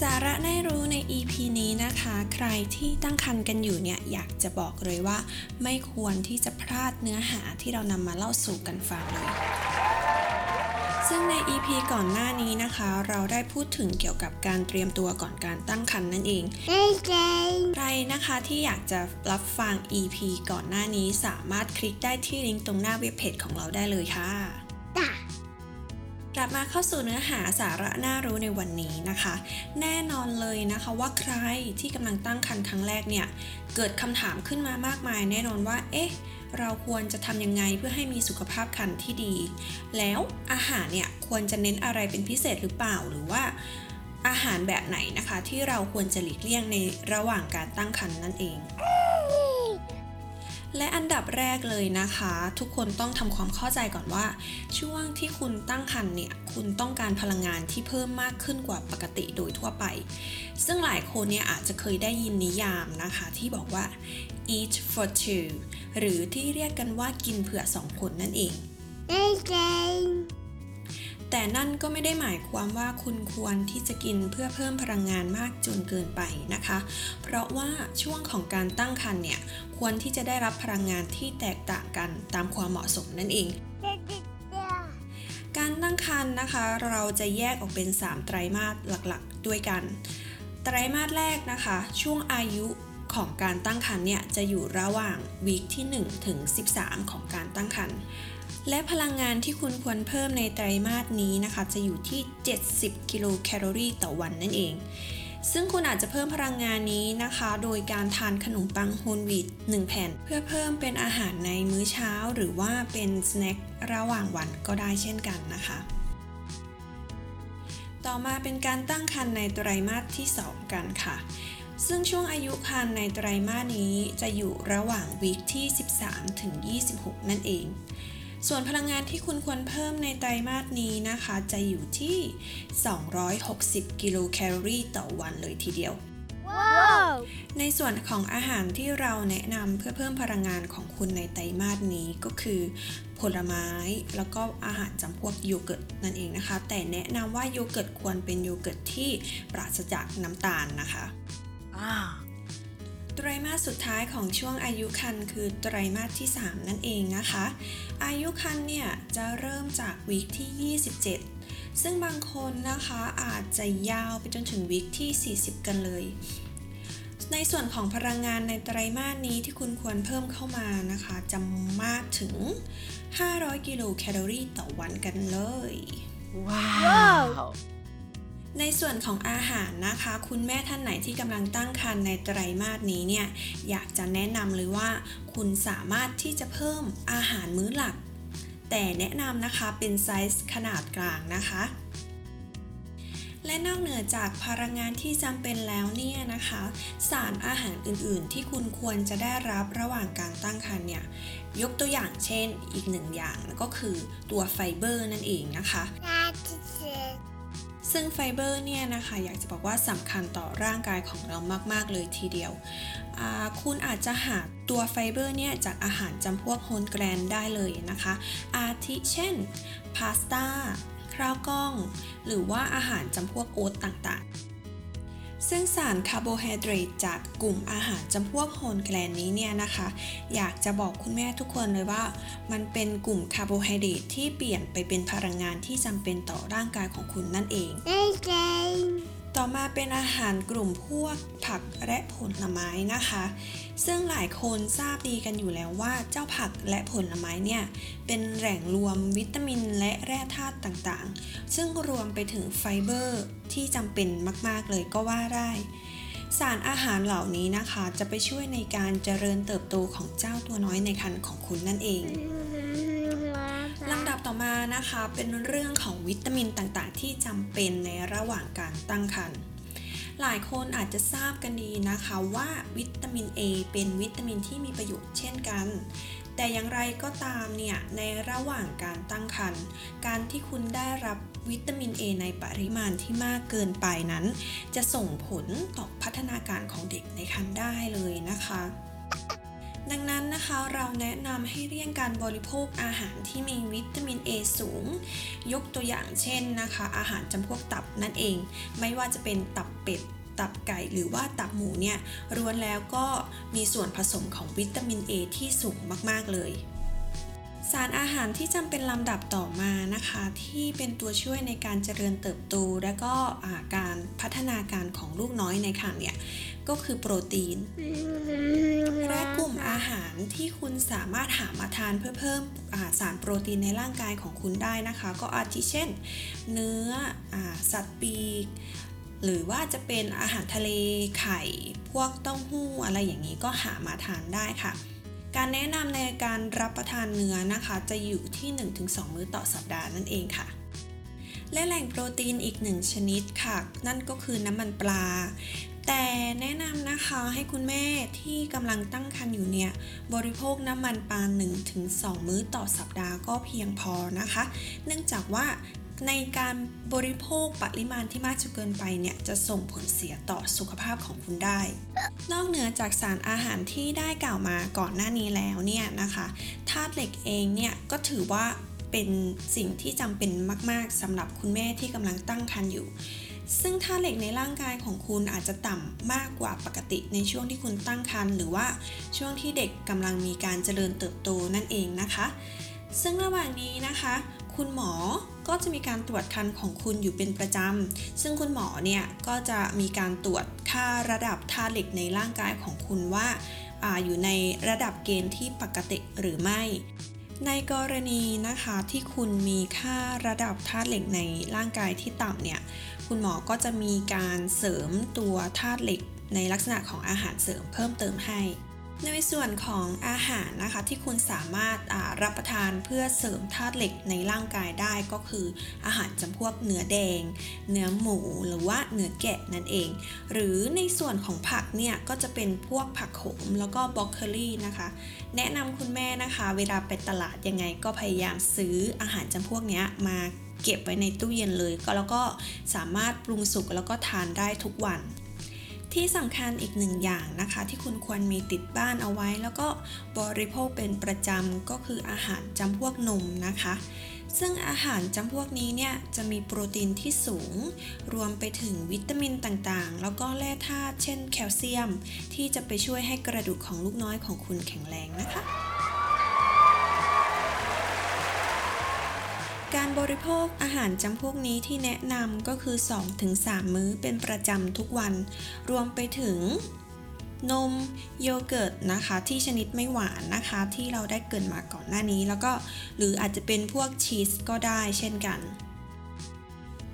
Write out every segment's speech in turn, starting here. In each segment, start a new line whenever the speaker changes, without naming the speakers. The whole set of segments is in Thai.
สาระน่ารู้ใน EP นี้นะคะ ใครที่ตั้งครรภ์กันอยู่เนี่ยอยากจะบอกเลยว่า ไม่ควรที่จะพลาดเนื้อหาที่เรานำมาเล่าสู่กันฟังเลยซึ่งใน EP ก่อนหน้านี้นะคะ เราได้พูดถึงเกี่ยวกับการเตรียมตัวก่อนการตั้งครรภ์นั่นเองใครนะคะที่อยากจะรับฟัง EP ก่อนหน้านี้สามารถคลิกได้ที่ลิงก์ตรงหน้าเว็บเพจของเราได้เลยค่ะ กลับมาเข้าสู่เนื้อหาสาระน่ารู้ในวันนี้นะคะ แน่นอนเลยนะคะว่าใครที่กำลังตั้งครรภ์ครั้งแรกเนี่ย เกิดคำถามขึ้นมามากมาย แน่นอนว่า เอ๊ะ เราควรจะทำยังไงเพื่อให้มีสุขภาพครรภ์ที่ดี แล้วอาหารเนี่ยควรจะเน้นอะไรเป็นพิเศษหรือเปล่าหรือว่าอาหารแบบไหนนะคะ ที่เราควรจะหลีกเลี่ยงในระหว่างการตั้งครรภ์นั่นเอง และอันดับแรกเลยนะคะ ทุกคนต้องทำความเข้าใจก่อนว่า ช่วงที่คุณตั้งครรภ์เนี่ยคุณต้องการพลังงานที่เพิ่มมากขึ้นกว่าปกติโดยทั่วไป ซึ่งหลายคนเนี่ยอาจจะเคยได้ยินนิยามนะคะ ที่บอกว่า eat for two หรือที่เรียกกันว่ากินเผื่อสองคนนั่นเอง แต่นั่นก็ไม่ได้หมายความว่าคุณควรที่จะกินเพื่อเพิ่มพลังงานมากจนเกินไปนะคะ เพราะว่าช่วงของการตั้งครรภ์เนี่ยควรที่จะได้รับพลังงานที่แตกต่างกันตามความเหมาะสมนั่นเองการตั้งครรภ์นะคะ เราจะแยกออกเป็น 3 ไตรมาสหลักๆ ด้วยกัน ไตรมาสแรกนะคะ ช่วงอายุของการตั้งครรภ์เนี่ยจะอยู่ระหว่างวีคที่ 1 ถึง 13 ของการตั้งครรภ์ และพลังงานที่คุณควรเพิ่มในไตรมาสนี้นะคะ จะอยู่ที่ 70 กิโลแคลอรี่ต่อวันนั่นเอง ซึ่งคุณอาจจะเพิ่มพลังงานนี้นะคะ โดยการทานขนมปังโฮลวีต1แผ่น เพื่อเพิ่มเป็นอาหารในมื้อเช้า หรือว่าเป็นสแน็คระหว่างวันก็ได้เช่นกันนะคะต่อมาเป็นการตั้งครรภ์ในไตรมาสที่ 2 กันค่ะ ซึ่งช่วงอายุครรภ์ในไตรมาสนี้จะอยู่ระหว่างวีคที่ 13 ถึง 26 นั่นเอง ส่วนพลังงานที่คุณควรเพิ่มในไตรมาสนี้นะคะ จะอยู่ที่ 260 กิโลแคลอรี่ต่อวันเลยทีเดียวในส่วนของอาหารที่เราแนะนำเพื่อเพิ่มพลังงานของคุณในไตรมาสนี้ก็คือ ผลไม้แล้วก็อาหารจำพวกโยเกิร์ตนั่นเองนะคะ แต่แนะนำว่าโยเกิร์ตควรเป็นโยเกิร์ตที่ปราศจากน้ำตาลนะคะ ไตรมาสสุดท้ายของช่วงอายุครรภ์คือไตรมาสที่ 3 นั่นเองนะคะ อายุครรภ์เนี่ยจะเริ่มจากวีคที่ 27 ซึ่งบางคนนะคะอาจจะยาวไปจนถึงวีคที่ 40 กันเลย ในส่วนของพลังงานในไตรมาสนี้ที่คุณควรเพิ่มเข้ามานะคะจะมากถึง 500 กิโลแคลอรี่ต่อวันกันเลย
Wow.
ในส่วนของอาหารนะคะ คุณแม่ท่านไหนที่กำลังตั้งครรภ์ในไตรมาสนี้เนี่ยอยากจะแนะนำเลยว่า คุณสามารถที่จะเพิ่มอาหารมื้อหลัก แต่แนะนำนะคะเป็นไซส์ขนาดกลางนะคะและนอกเหนือจากพลังงานที่จำเป็นแล้วเนี่ยนะคะ สารอาหารอื่นๆ ที่คุณควรจะได้รับระหว่างการตั้งครรภ์เนี่ยยกตัวอย่างเช่นอีกหนึ่งอย่างก็คือตัวไฟเบอร์นั่นเองนะคะ ซึ่งไฟเบอร์เนี่ยนะคะอยากจะบอกว่าสำคัญต่อร่างกายของเรามาก ๆ เลยทีเดียว คุณอาจจะหาตัวไฟเบอร์เนี่ยจากอาหารจำพวก whole grain ได้เลยนะคะ อาทิเช่น พาสต้า ข้าวกล้อง หรือว่าอาหารจำพวก oat ต่างๆ ซึ่งสารคาร์โบไฮเดรตจากกลุ่มอาหารจำพวก whole grain นี้เนี่ยนะคะ อยากจะบอกคุณแม่ทุกคนเลยว่า มันเป็นกลุ่มคาร์โบไฮเดรตที่เปลี่ยนไปเป็นพลังงานที่จำเป็นต่อร่างกายของคุณนั่นเอง อมาเป็นอาหารกลุ่มพวกผักและผลไม้นะคะ ซึ่งหลายคนทราบดีกันอยู่แล้วว่าเจ้าผักและผลไม้เนี่ยเป็นแหล่งรวมวิตามินและแร่ธาตุต่างๆ ซึ่งรวมไปถึงไฟเบอร์ที่จำเป็นมากๆเลยก็ว่าได้ สารอาหารเหล่านี้นะคะจะไปช่วยในการเจริญเติบโตของเจ้าตัวน้อยในครรภ์ของคุณนั่นเองำดับต่อมานะคะเป็นเรื่องของวิตามินต่างๆ ที่จำเป็นในระหว่างการตั้งครรภ์หลายคนอาจจะทราบกันดีนะคะว่าวิตามิน A เป็นวิตามินที่มีประโยชน์เช่นกัน แต่อย่างไรก็ตามเนี่ยในระหว่างการตั้งครรภ์การที่คุณได้รับวิตามิน A ในปริมาณที่มากเกินไปนั้น จะส่งผลต่อพัฒนาการของเด็กในครรภ์ได้เลยนะคะ ดังนั้นนะคะเราแนะนำให้เลี่ยงการบริโภคอาหารที่มีวิตามิน A สูง ยกตัวอย่างเช่นนะคะ อาหารจำพวกตับนั่นเอง ไม่ว่าจะเป็นตับเป็ดตับไก่หรือว่าตับหมูเนี่ยร้วนแล้วก็มีส่วนผสมของวิตามิน A ที่สูงมาก ๆ เลย สารอาหารที่จำเป็นลำดับต่อมานะคะ ที่เป็นตัวช่วยในการเจริญเติบโต และก็การพัฒนาการของลูกน้อยในครรภ์เนี่ยก็คือโปรตีน และกลุ่มอาหารที่คุณสามารถหามาทานเพื่อเพิ่มสารโปรตีนในร่างกายของคุณได้นะคะ ก็อาทิเช่น เนื้ออสัตว์ปีก หรือว่าจะเป็นอาหารทะเลไข่ พวกเต้าหู้อะไรอย่างนี้ก็หามาทานได้ค่ะ การแนะนำในการรับประทานเนื้อนะคะ จะอยู่ที่ 1-2 มื้อต่อสัปดาห์นั่นเองค่ะ และแหล่งโปรตีนอีกหนึ่งชนิดค่ะ นั่นก็คือน้ำมันปลา แต่แนะนำนะคะให้คุณแม่ที่กำลังตั้งครรภ์อยู่เนี่ย บริโภคน้ำมันปลา 1-2 มื้อต่อสัปดาห์ก็เพียงพอนะคะ เนื่องจากว่า ในการบริโภคปริมาณที่มากจนเกินไปเนี่ยจะส่งผลเสียต่อสุขภาพของคุณได้ นอกเหนือจากสารอาหารที่ได้กล่าวมาก่อนหน้านี้แล้วเนี่ยนะคะธาตุเหล็กเองเนี่ยก็ถือว่าเป็นสิ่งที่จำเป็นมาก ๆสำหรับคุณแม่ที่กำลังตั้งครรภ์อยู่ ซึ่งธาตุเหล็กในร่างกายของคุณอาจจะต่ำมากกว่าปกติในช่วงที่คุณตั้งครรภ์หรือว่าช่วงที่เด็กกำลังมีการเจริญเติบโตนั่นเองนะคะ ซึ่งระหว่างนี้นะคะ คุณหมอ ก็จะมีการตรวจคันของคุณอยู่เป็นประจำ ซึ่งคุณหมอเนี่ยก็จะมีการตรวจค่าระดับธาตุเหล็กในร่างกายของคุณว่าออยู่ในระดับเกณฑ์ที่ปกติหรือไม่ ในกรณีนะคะที่คุณมีค่าระดับธาตุเหล็กในร่างกายที่ต่ำเนี่ย คุณหมอก็จะมีการเสริมตัวธาตุเหล็กในลักษณะของอาหารเสริมเพิ่มเติมให้ ในส่วนของอาหารนะคะที่คุณสามารถรับประทานเพื่อเสริมธาตุเหล็กในร่างกายได้ก็คืออาหารจำพวกเนื้อแดง เนื้อหมูหรือว่าเนื้อแกะนั่นเอง หรือในส่วนของผักเนี่ยก็จะเป็นพวกผักโขมแล้วก็บล็อกเคอรี่นะคะ แนะนำคุณแม่นะคะเวลาไปตลาดยังไงก็พยายามซื้ออาหารจำพวกนี้มาเก็บไว้ในตู้เย็นเลย ก็แล้วก็สามารถปรุงสุกแล้วก็ทานได้ทุกวัน ที่สำคัญอีกหนึ่งอย่างนะคะ ที่คุณควรมีติดบ้านเอาไว้ แล้วก็บริโภคเป็นประจำก็คืออาหารจำพวกนมนะคะ ซึ่งอาหารจำพวกนี้เนี่ยจะมีโปรตีนที่สูง รวมไปถึงวิตามินต่างๆ แล้วก็แร่ธาตุเช่นแคลเซียม ที่จะไปช่วยให้กระดูกของลูกน้อยของคุณแข็งแรงนะคะ การบริโภคอาหารจำพวกนี้ที่แนะนำก็คือ 2-3 มื้อเป็นประจำทุกวัน รวมไปถึง นมโยเกิร์ตนะคะ ที่ชนิดไม่หวานนะคะ ที่เราได้เกินมาก่อนหน้านี้ แล้วก็หรืออาจจะเป็นพวกชีสก็ได้เช่นกัน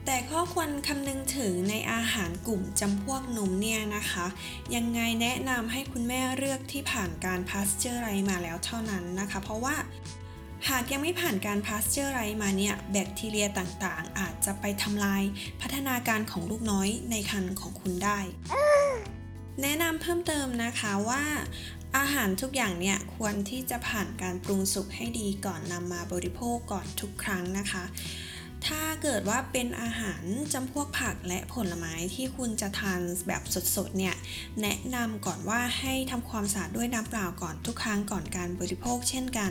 แต่ข้อควรคำนึงถึงในอาหารกลุ่มจำพวกนมเนี่ยนะคะ ยังไงแนะนำให้คุณแม่เลือกที่ผ่านการพาสเจอร์ไรมาแล้วเท่านั้นนะคะ เพราะว่า หากยังไม่ผ่านการพาสเจอร์ไรมาเนี่ยแบคทีเรียต่างๆ อาจจะไปทำลายพัฒนาการของลูกน้อยในครรภ์ของคุณได้ แนะนำเพิ่มเติมนะคะว่าอาหารทุกอย่างเนี่ยควรที่จะผ่านการปรุงสุกให้ดีก่อนนำมาบริโภคก่อนทุกครั้งนะคะ ถ้าเกิดว่าเป็นอาหารจำพวกผักและผลไม้ที่คุณจะทานแบบสดๆเนี่ยแนะนำก่อนว่าให้ทำความสะอาดด้วยน้ำเปล่าก่อนทุกครั้งก่อนการบริโภคเช่นกัน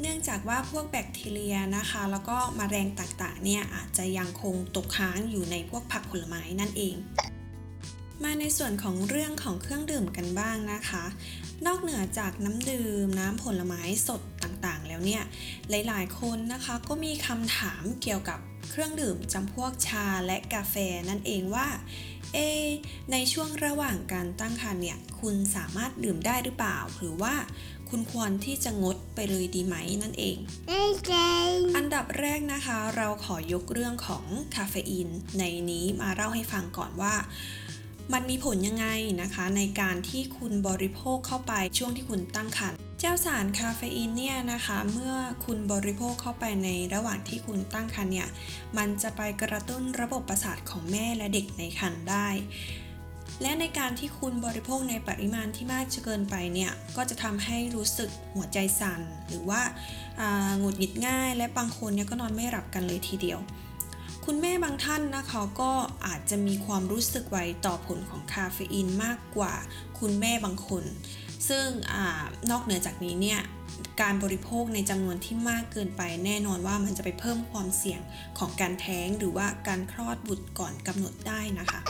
เนื่องจากว่าพวกแบคทีเรียนะคะ แล้วก็มแมลงต่างๆเนี่ยอาจจะยังคงตกค้างอยู่ในพวกผักผลไม้นั่นเอง มาในส่วนของเรื่องของเครื่องดื่มกันบ้างนะคะ นอกเหนือจากน้ำดื่มน้ำผลไม้สดต่างๆ แล้วเนี่ยหลายๆคนนะคะก็มีคำถามเกี่ยวกับ เครื่องดื่มจำพวกชาและกาแฟนั่นเองว่า เอ ในช่วงระหว่างการตั้งครรภ์เนี่ย คุณสามารถดื่มได้หรือเปล่า หรือว่าคุณควรที่จะงดไปเลยดีไหมนั่นเอง อันดับแรกนะคะ เราขอยกเรื่องของคาเฟอีนในนี้มาเล่าให้ฟังก่อนว่ามันมีผลยังไงนะคะ ในการที่คุณบริโภคเข้าไปช่วงที่คุณตั้งครรภ์ เจ้าสารคาเฟอีนเนี่ยนะคะ เมื่อคุณบริโภคเข้าไปในระหว่างที่คุณตั้งครรภ์เนี่ย มันจะไปกระตุ้นระบบประสาทของแม่และเด็กในครรภ์ได้ และในการที่คุณบริโภคในปริมาณที่มากเกินไปเนี่ย ก็จะทำให้รู้สึกหัวใจสั่น หรือว่าหงุดหงิดง่าย และบางคนเนี่ยก็นอนไม่หลับกันเลยทีเดียว คุณแม่บางท่านนะคะก็อาจจะมีความรู้สึกไวต่อผลของคาเฟอีนมากกว่า คุณแม่บางคน ซึ่งอนอกเหนือจากนี้เนี่ยการบริโภคในจำนวนที่มากเกินไป แน่นอนว่ามันจะไปเพิ่มความเสี่ยงของการแท้งหรือว่าการคลอดบุตรก่อนกำหนดได้นะคะ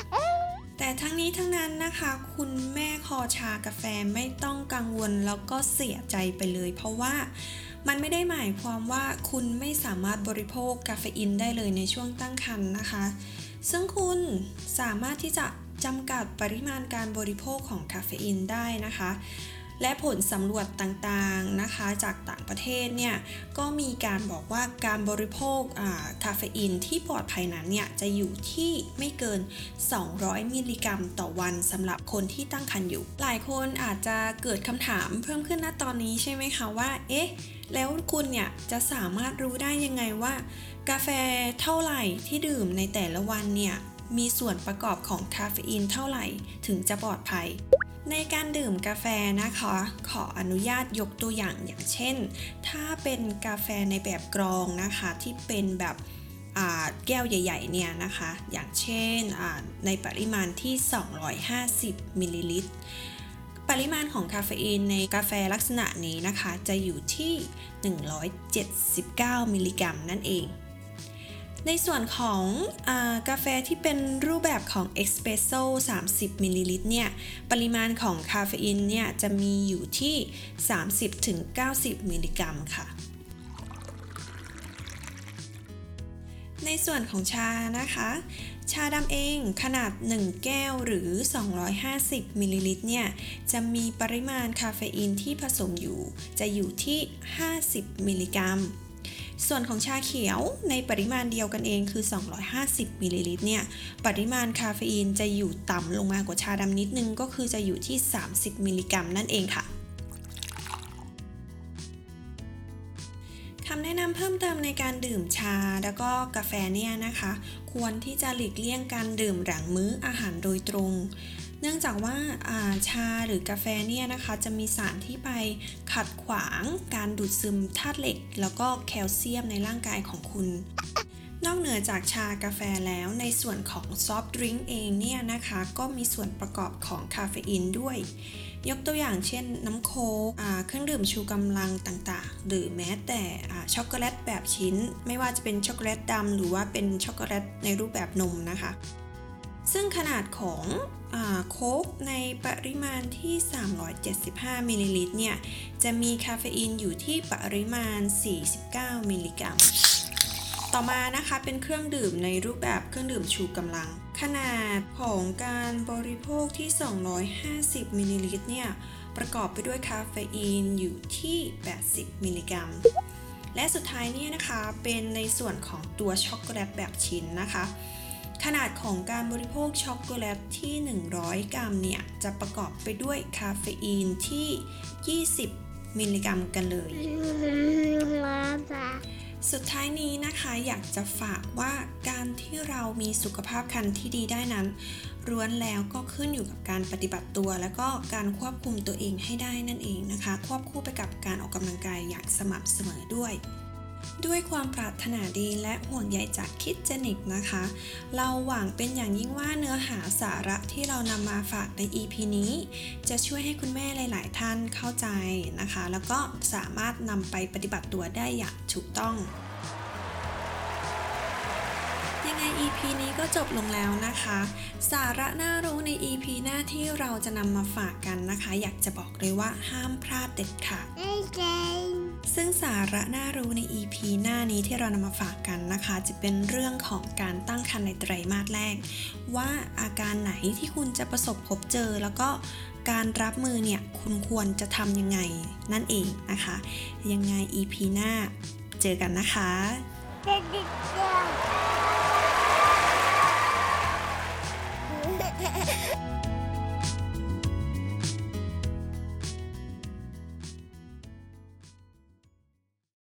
แต่ทั้งนี้ทั้งนั้นนะคะ คุณแม่คอชากาแฟไม่ต้องกังวลแล้วก็เสียใจไปเลย เพราะว่ามันไม่ได้หมายความว่าคุณไม่สามารถบริโภคกาเฟอีนได้เลยในช่วงตั้งครรภ์นะคะ ซึ่งคุณสามารถที่จะ จำกัดปริมาณการบริโภคของคาเฟอีนได้นะคะ และผลสำรวจต่างๆนะคะ จากต่างประเทศเนี่ยก็มีการบอกว่าการบริโภคคาเฟอีนที่ปลอดภัยนั้นเนี่ยจะอยู่ที่ไม่เกิน 200 มิลลิกรัมต่อวันสำหรับคนที่ตั้งครรภ์อยู่ หลายคนอาจจะเกิดคำถามเพิ่มขึ้นณตอนนี้ใช่ไหมคะว่าเอ๊ะแล้วคุณเนี่ยจะสามารถรู้ได้ยังไงว่า กาแฟเท่าไหร่ที่ดื่มในแต่ละวันเนี่ย มีส่วนประกอบของคาเฟอีนเท่าไหร่ถึงจะปลอดภัย ในการดื่มกาแฟนะคะ ขออนุญาตยกตัวอย่างอย่างเช่น ถ้าเป็นกาแฟในแบบกรองนะคะที่เป็นแบบแก้วใหญ่ๆเนี่ยนะคะ อย่างเช่นในปริมาณที่ 250มิลลิลิตรปริมาณของคาเฟอีนในกาแฟลักษณะนี้นะคะ จะอยู่ที่ 179 มิลลิกรัมนั่นเอง ในส่วนของอกาแฟที่เป็นรูปแบบของเอสเปรสโซ่30มิลลิลิตรเนี่ย ปริมาณของคาเฟอีนเนี่ย จะมีอยู่ที่ 30-90 มิลลิกรัมค่ะ ในส่วนของชานะคะ ชาดำเองขนาด 1 แก้วหรือ 250มิลลิลิตรเนี่ย จะมีปริมาณคาเฟอีนที่ผสมอยู่ จะอยู่ที่ 50มิลลิกรัม ส่วนของชาเขียวในปริมาณเดียวกันเองคือ 250มิลลิลิตรเนี่ย ปริมาณคาเฟอีนจะอยู่ต่ำลงมากว่าชาดำนิดนึง ก็คือจะอยู่ที่ 30 มิลลิกรัมนั่นเองค่ะคำแนะนำเพิ่มเติมในการดื่มชาแล้วก็กาแฟเนี่ยนะคะ ควรที่จะหลีกเลี่ยงการดื่มหลังมื้ออาหารโดยตรง เนื่องจากว่าชาหรือกาแฟเนี่ยนะคะจะมีสารที่ไปขัดขวางการดูดซึมธาตุเหล็ก แล้วก็แคลเซียมในร่างกายของคุณ นอกเหนือจากชากาแฟแล้วในส่วนของ soft drink เองเนี่ยนะคะก็มีส่วนประกอบของคาเฟอีนด้วย ยกตัวอย่างเช่นน้ำโค้กเครื่องดื่มชูกำลังต่างๆ หรือแม้แต่ช็อกโกแลตแบบชิ้น ไม่ว่าจะเป็นช็อกโกแลตดำหรือว่าเป็นช็อกโกแลตในรูปแบบนมนะคะซึ่งขนาดของ โค้กในปริมาณที่ 375 มิลลิลิตรเนี่ย จะมีคาเฟอีนอยู่ที่ปริมาณ 49 มิลลิกรัม ต่อมานะคะเป็นเครื่องดื่มในรูปแบบเครื่องดื่มชูกำลัง ขนาดของการบริโภคที่ 250 มิลลิลิตรเนี่ย ประกอบไปด้วยคาเฟอีนอยู่ที่ 80 มิลลิกรัม และสุดท้ายเนี่ยนะคะเป็นในส่วนของตัวช็อกโกแลตแบบชิ้นนะคะ ขนาดของการบริโภคช็อกโกแลตที่ 100 กรัมเนี่ย จะประกอบไปด้วยคาเฟอีนที่ 20 มิลลิกรัมกันเลย สุดท้ายนี้นะคะอยากจะฝากว่าการที่เรามีสุขภาพคันที่ดีได้นั้นร้วนแล้วก็ขึ้นอยู่กับการปฏิบัติตัว และก็การควบคุมตัวเองให้ได้นั่นเองนะคะ ควบคู่ไปกับการออกกำลังกายอย่างสม่ำเสมอด้วย ด้วยความปรารถนาดีและห่วงใยจากคิดเจนิกนะคะ เราหวังเป็นอย่างยิ่งว่าเนื้อหาสาระที่เรานำมาฝากใน EP นี้ จะช่วยให้คุณแม่หลาย ๆ ท่านเข้าใจนะคะ แล้วก็สามารถนำไปปฏิบัติตัวได้อย่างถูกต้องยังไง EP นี้ก็จบลงแล้วนะคะ สาระน่ารู้ใน EP หน้าที่เราจะนำมาฝากกันนะคะ อยากจะบอกเลยว่าห้ามพลาดเด็ดขาด ซึ่งสาระน่ารู้ใน EP หน้านี้ที่เรานำมาฝากกันนะคะ จะเป็นเรื่องของการตั้งครรภ์ในไตรมาสแรก ว่าอาการไหนที่คุณจะประสบพบเจอ แล้วก็การรับมือเนี่ยคุณควรจะทำยังไงนั่นเองนะคะ ยังไง EP หน้าเจอกันนะคะ